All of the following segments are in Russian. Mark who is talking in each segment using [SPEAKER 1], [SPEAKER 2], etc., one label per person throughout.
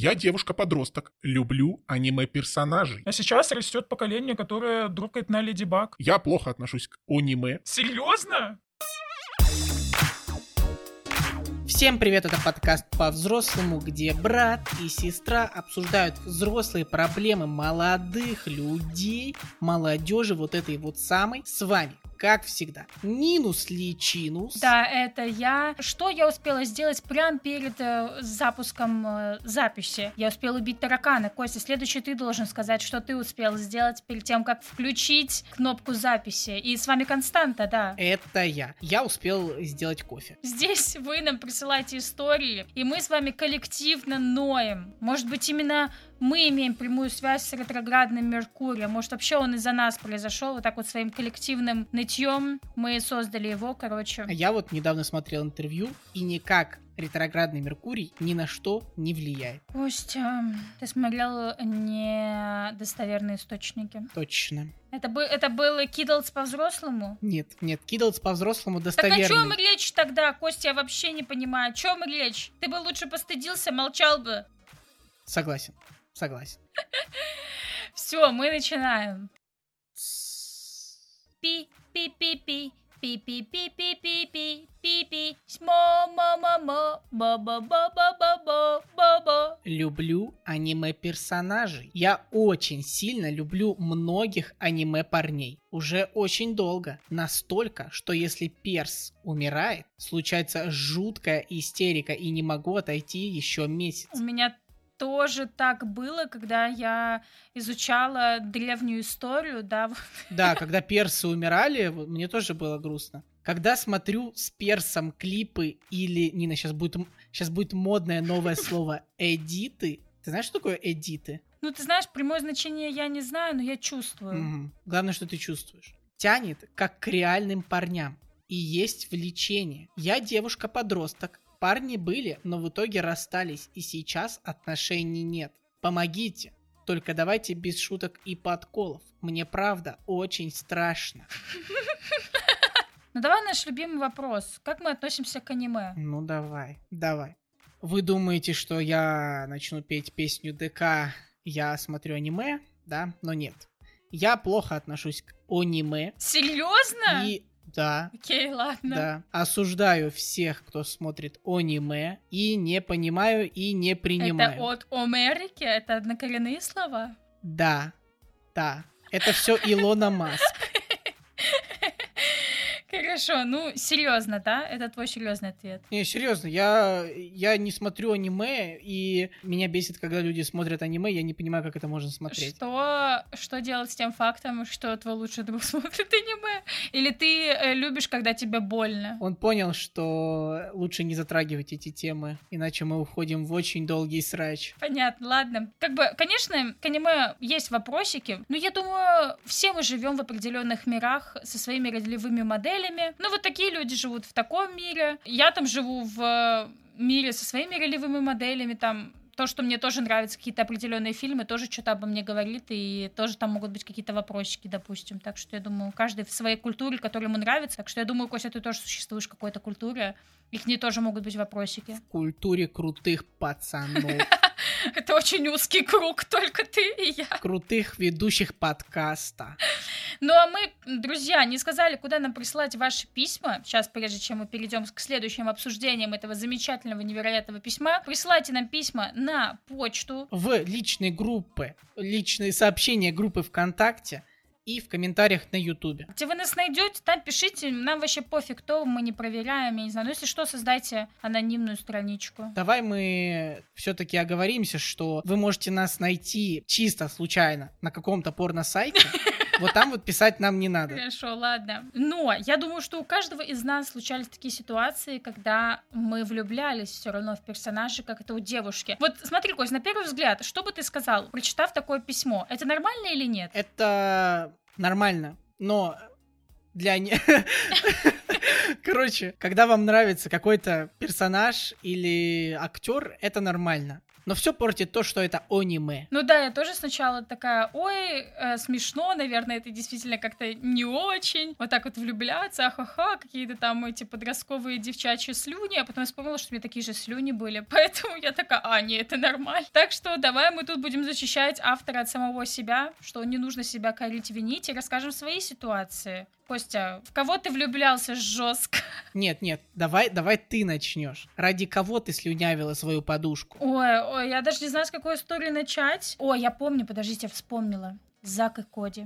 [SPEAKER 1] Я девушка-подросток, люблю аниме-персонажей.
[SPEAKER 2] А сейчас растет поколение, которое друкает на Леди Баг.
[SPEAKER 1] Я плохо отношусь к аниме.
[SPEAKER 2] Серьезно?
[SPEAKER 3] Всем привет, это подкаст по-взрослому, где брат и сестра обсуждают взрослые проблемы молодых людей, молодежи вот этой вот самой. С вами как всегда, Нинус Личинус.
[SPEAKER 4] Да, это я. Что я успела сделать прямо перед э, запуском э, записи? Я успела убить таракана. Костя, следующий ты должен сказать, что ты успел сделать перед тем, как включить кнопку записи. И с вами Константа, да.
[SPEAKER 3] Это я. Я успел сделать кофе.
[SPEAKER 4] Здесь вы нам присылаете истории, и мы с вами коллективно ноем. Может быть, именно мы имеем прямую связь с ретроградным Меркурием. Может, вообще он из-за нас произошел, вот так вот своим коллективным нытьем мы создали его, короче.
[SPEAKER 3] А я вот недавно смотрел интервью, и никак ретроградный Меркурий ни на что не влияет.
[SPEAKER 4] Костя, ты смотрел недостоверные источники?
[SPEAKER 3] Точно.
[SPEAKER 4] Это, бы, это был Кидалс по-взрослому?
[SPEAKER 3] Нет, нет, Кидалс по-взрослому достоверный.
[SPEAKER 4] Так о чем речь тогда, Костя? Я вообще не понимаю, о чем речь? Ты бы лучше постыдился, молчал бы.
[SPEAKER 3] Согласен. Согласен.
[SPEAKER 4] Все, мы начинаем. Пи, пи, пи, пи. Пи пи пи пи пи пи пи пи мо мо мо мо бо бо бо бо бо бо бо бо
[SPEAKER 3] Люблю аниме персонажей. Я очень сильно люблю многих аниме парней. Уже очень долго. Настолько, что если перс умирает, случается жуткая истерика и не могу отойти еще месяц.
[SPEAKER 4] У меня тоже так было, когда я изучала древнюю историю, да.
[SPEAKER 3] Да, когда персы умирали, мне тоже было грустно. Когда смотрю с персом клипы или, Нина, сейчас будет, сейчас будет модное новое слово «эдиты». Ты знаешь, что такое «эдиты»?
[SPEAKER 4] Ну, ты знаешь, прямое значение я не знаю, но я чувствую.
[SPEAKER 3] Угу. Главное, что ты чувствуешь. Тянет, как к реальным парням. И есть влечение. Я девушка-подросток, Парни были, но в итоге расстались, и сейчас отношений нет. Помогите. Только давайте без шуток и подколов. Мне правда очень страшно.
[SPEAKER 4] Ну давай наш любимый вопрос. Как мы относимся к аниме?
[SPEAKER 3] Ну давай, давай. Вы думаете, что я начну петь песню ДК «Я смотрю аниме», да? Но нет. Я плохо отношусь к аниме.
[SPEAKER 4] Серьезно?
[SPEAKER 3] И да.
[SPEAKER 4] Окей, ладно.
[SPEAKER 3] Да. Осуждаю всех, кто смотрит аниме, и не понимаю и не принимаю.
[SPEAKER 4] Это от Америки? Это однокоренные слова?
[SPEAKER 3] Да. Да. Это все Илона Маск.
[SPEAKER 4] Хорошо, ну серьезно, да? Это твой серьезный ответ.
[SPEAKER 3] Не, серьезно, я, я не смотрю аниме, и меня бесит, когда люди смотрят аниме, я не понимаю, как это можно смотреть.
[SPEAKER 4] Что, что делать с тем фактом, что твой лучший друг смотрит аниме? Или ты э, любишь, когда тебе больно?
[SPEAKER 3] Он понял, что лучше не затрагивать эти темы, иначе мы уходим в очень долгий срач.
[SPEAKER 4] Понятно, ладно. Как бы, конечно, к аниме есть вопросики, но я думаю, все мы живем в определенных мирах со своими ролевыми моделями, моделями. Ну, вот такие люди живут в таком мире. Я там живу в мире со своими ролевыми моделями, там то, что мне тоже нравятся какие-то определенные фильмы, тоже что-то обо мне говорит, и тоже там могут быть какие-то вопросики, допустим. Так что я думаю, каждый в своей культуре, которая ему нравится. Так что я думаю, Костя, ты тоже существуешь в какой-то культуре, и к ней тоже могут быть вопросики.
[SPEAKER 3] В культуре крутых пацанов.
[SPEAKER 4] Это очень узкий круг, только ты и я.
[SPEAKER 3] Крутых ведущих подкаста.
[SPEAKER 4] Ну а мы, друзья, не сказали, куда нам присылать ваши письма. Сейчас, прежде чем мы перейдем к следующим обсуждениям этого замечательного, невероятного письма, присылайте нам письма на почту.
[SPEAKER 3] В личные группы, личные сообщения группы ВКонтакте и в комментариях на Ютубе.
[SPEAKER 4] Где вы нас найдете, там пишите, нам вообще пофиг, кто мы не проверяем, я не знаю. Но если что, создайте анонимную страничку.
[SPEAKER 3] Давай мы все-таки оговоримся, что вы можете нас найти чисто случайно на каком-то порно-сайте. Вот там вот писать нам не надо.
[SPEAKER 4] Хорошо, ладно. Но я думаю, что у каждого из нас случались такие ситуации, когда мы влюблялись все равно в персонажа, как это у девушки. Вот смотри, Кость, на первый взгляд, что бы ты сказал, прочитав такое письмо? Это нормально или нет?
[SPEAKER 3] Это нормально, но для не... Короче, когда вам нравится какой-то персонаж или актер, это нормально. Но все портит то, что это аниме.
[SPEAKER 4] Ну да, я тоже сначала такая, ой, э, смешно, наверное, это действительно как-то не очень. Вот так вот влюбляться, ахаха, какие-то там эти подростковые девчачьи слюни, а потом вспомнила, что у меня такие же слюни были, поэтому я такая, а, не, это нормально. Так что давай мы тут будем защищать автора от самого себя, что не нужно себя корить, винить, и расскажем свои ситуации. Костя, в кого ты влюблялся жестко?
[SPEAKER 3] Нет, нет, давай, давай ты начнешь. Ради кого ты слюнявила свою подушку?
[SPEAKER 4] Ой, ой, я даже не знаю, с какой истории начать. Ой, я помню, подождите, я вспомнила. Зак и Коди.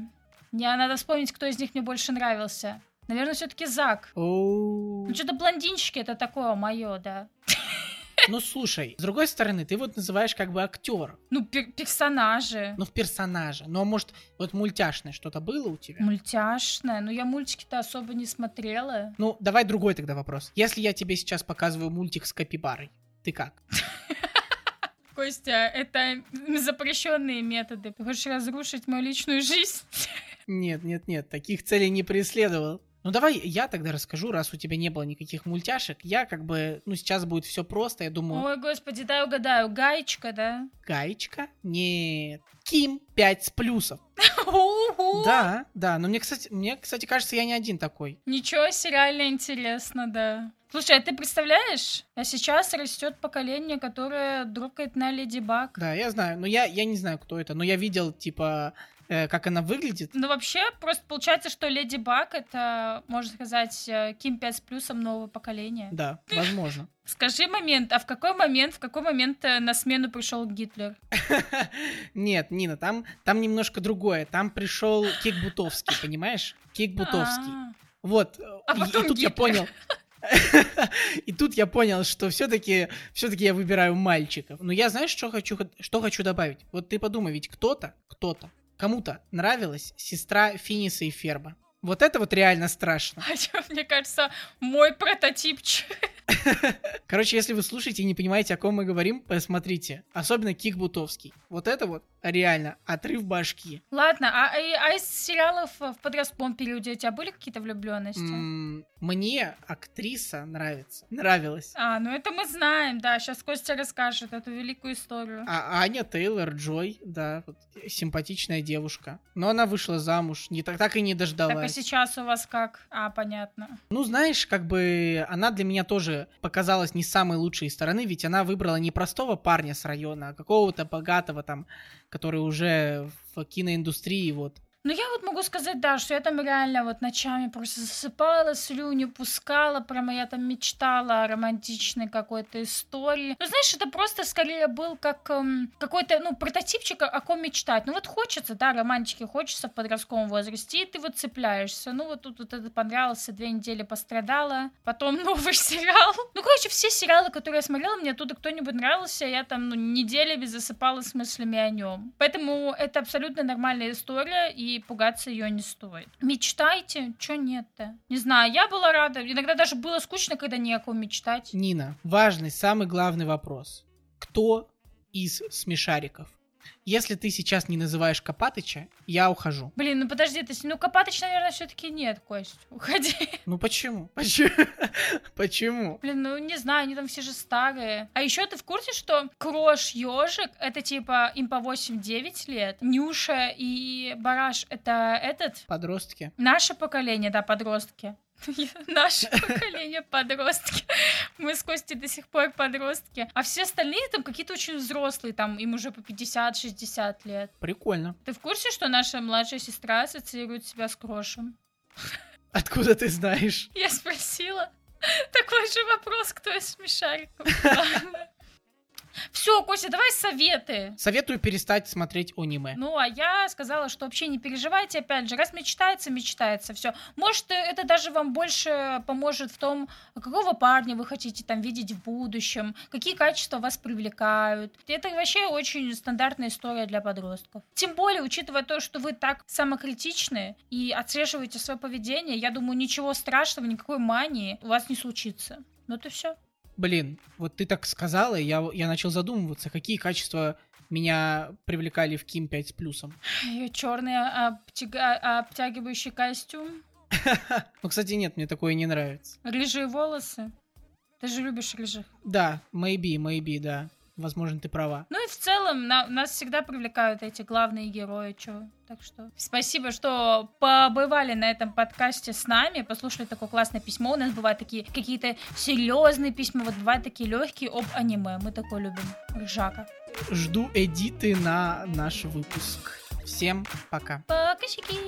[SPEAKER 4] Мне надо вспомнить, кто из них мне больше нравился. Наверное, все-таки Зак.
[SPEAKER 3] Оу.
[SPEAKER 4] Ну, что-то блондинчики это такое мое, да.
[SPEAKER 3] Ну слушай, с другой стороны, ты вот называешь как бы актер,
[SPEAKER 4] Ну, пер- персонажи.
[SPEAKER 3] ну в персонаже. Ну а может, вот мультяшное что-то было у тебя?
[SPEAKER 4] Мультяшная. Ну, я мультики-то особо не смотрела.
[SPEAKER 3] Ну, давай другой тогда вопрос. Если я тебе сейчас показываю мультик с капибарой, ты как?
[SPEAKER 4] Костя, это запрещенные методы. Ты хочешь разрушить мою личную жизнь?
[SPEAKER 3] Нет, нет, нет, таких целей не преследовал. Ну давай я тогда расскажу, раз у тебя не было никаких мультяшек. Я как бы, ну сейчас будет все просто, я думаю,
[SPEAKER 4] Ой, господи, дай угадаю. Гаечка, да?
[SPEAKER 3] гаечка? Нет. Ким 5 с плюсов.
[SPEAKER 4] Уху.
[SPEAKER 3] Да, да, но мне, кстати, мне, кстати, кажется, я не один такой.
[SPEAKER 4] Ничего себе, реально интересно, да. Слушай, а ты представляешь, а сейчас растет поколение, которое друкает на Леди Баг.
[SPEAKER 3] Да, я знаю, но я, я не знаю, кто это, но я видел, типа, как она выглядит.
[SPEAKER 4] Ну, вообще, просто получается, что Леди Баг это, можно сказать, э, Ким 5 с плюсом нового поколения.
[SPEAKER 3] Да, возможно.
[SPEAKER 4] Скажи момент, а в какой момент, в какой момент э, на смену пришел Гитлер?
[SPEAKER 3] Нет, Нина, там, там немножко другое. Там пришел Кик Бутовский, понимаешь? Кик Бутовский.
[SPEAKER 4] А,
[SPEAKER 3] Вот.
[SPEAKER 4] А
[SPEAKER 3] и-
[SPEAKER 4] потом
[SPEAKER 3] и тут я
[SPEAKER 4] Гитлер.
[SPEAKER 3] понял. И тут я понял, что все-таки все-таки я выбираю мальчиков. Но я знаешь, что хочу, что хочу добавить? Вот ты подумай, ведь кто-то, кто-то, кому-то нравилась сестра Финиса и Ферба. Вот это вот реально страшно.
[SPEAKER 4] А мне кажется, мой прототипчик.
[SPEAKER 3] Короче, если вы слушаете и не понимаете, о ком мы говорим, посмотрите. Особенно Кик Бутовский. Вот это вот реально отрыв башки.
[SPEAKER 4] Ладно, а, а из сериалов в подростковом периоде у тебя были какие-то влюбленности?
[SPEAKER 3] Мне актриса нравится. Нравилась.
[SPEAKER 4] А, ну это мы знаем, да. Сейчас Костя расскажет эту великую историю.
[SPEAKER 3] А Аня Тейлор Джой, да, вот, симпатичная девушка. Но она вышла замуж, не так, так и не
[SPEAKER 4] так а
[SPEAKER 3] дождалась.
[SPEAKER 4] сейчас у вас как? А, понятно.
[SPEAKER 3] Ну, знаешь, как бы она для меня тоже показалась не самой лучшей стороны, ведь она выбрала не простого парня с района, а какого-то богатого там, который уже в киноиндустрии вот.
[SPEAKER 4] Ну, я вот могу сказать, да, что я там реально вот ночами просто засыпала, слюни пускала, прямо я там мечтала о романтичной какой-то истории. Ну, знаешь, это просто скорее был как эм, какой-то, ну, прототипчик, о ком мечтать. Ну, вот хочется, да, романтики хочется в подростковом возрасте, и ты вот цепляешься. Ну, вот тут вот это понравился, две недели пострадала, потом новый сериал. Ну, короче, все сериалы, которые я смотрела, мне оттуда кто-нибудь нравился, я там, ну, неделями засыпала с мыслями о нем. Поэтому это абсолютно нормальная история, и пугаться ее не стоит. Мечтайте, чё нет-то? Не знаю, я была рада. Иногда даже было скучно, когда не о ком мечтать.
[SPEAKER 3] Нина, важный, самый главный вопрос. Кто из смешариков? Если ты сейчас не называешь Копатыча, я ухожу.
[SPEAKER 4] Блин, ну подожди, ты, ну Копатыч, наверное, все-таки нет, Кость. Уходи.
[SPEAKER 3] Ну почему? Почему? Почему?
[SPEAKER 4] Блин, ну не знаю, они там все же старые. А еще ты в курсе, что Крош Ежик это типа им по 8-9 лет. Нюша и Бараш это этот
[SPEAKER 3] Подростки.
[SPEAKER 4] Наше поколение, да, подростки. Наше поколение подростки. Мы с Костей до сих пор подростки. А все остальные там какие-то очень взрослые, там им уже по 50-60 лет.
[SPEAKER 3] Прикольно.
[SPEAKER 4] Ты в курсе, что наша младшая сестра ассоциирует себя с Крошем?
[SPEAKER 3] Откуда ты знаешь?
[SPEAKER 4] Я спросила. Такой же вопрос, кто из смешариков. Все, Костя, давай советы.
[SPEAKER 3] Советую перестать смотреть аниме.
[SPEAKER 4] Ну, а я сказала, что вообще не переживайте, опять же, раз мечтается, мечтается, все. Может, это даже вам больше поможет в том, какого парня вы хотите там видеть в будущем, какие качества вас привлекают. Это вообще очень стандартная история для подростков. Тем более, учитывая то, что вы так самокритичны и отслеживаете свое поведение, я думаю, ничего страшного, никакой мании у вас не случится. Ну, это все.
[SPEAKER 3] Блин, вот ты так сказала, и я, я начал задумываться, какие качества меня привлекали в Ким 5 с плюсом.
[SPEAKER 4] Ее черный обтяга- обтягивающий костюм,
[SPEAKER 3] Ну, кстати, нет, мне такое не нравится.
[SPEAKER 4] рыжие волосы. Ты же любишь рыжих.
[SPEAKER 3] Да, maybe, maybe, да. Возможно, ты права.
[SPEAKER 4] Ну и в целом на- нас всегда привлекают эти главные герои, чё. Так что спасибо, что побывали на этом подкасте с нами, послушали такое классное письмо. У нас бывают такие какие-то серьезные письма, вот бывают такие легкие об аниме. Мы такое любим. Ржака.
[SPEAKER 3] Жду эдиты на наш выпуск. Всем пока.
[SPEAKER 4] Пока, щеки.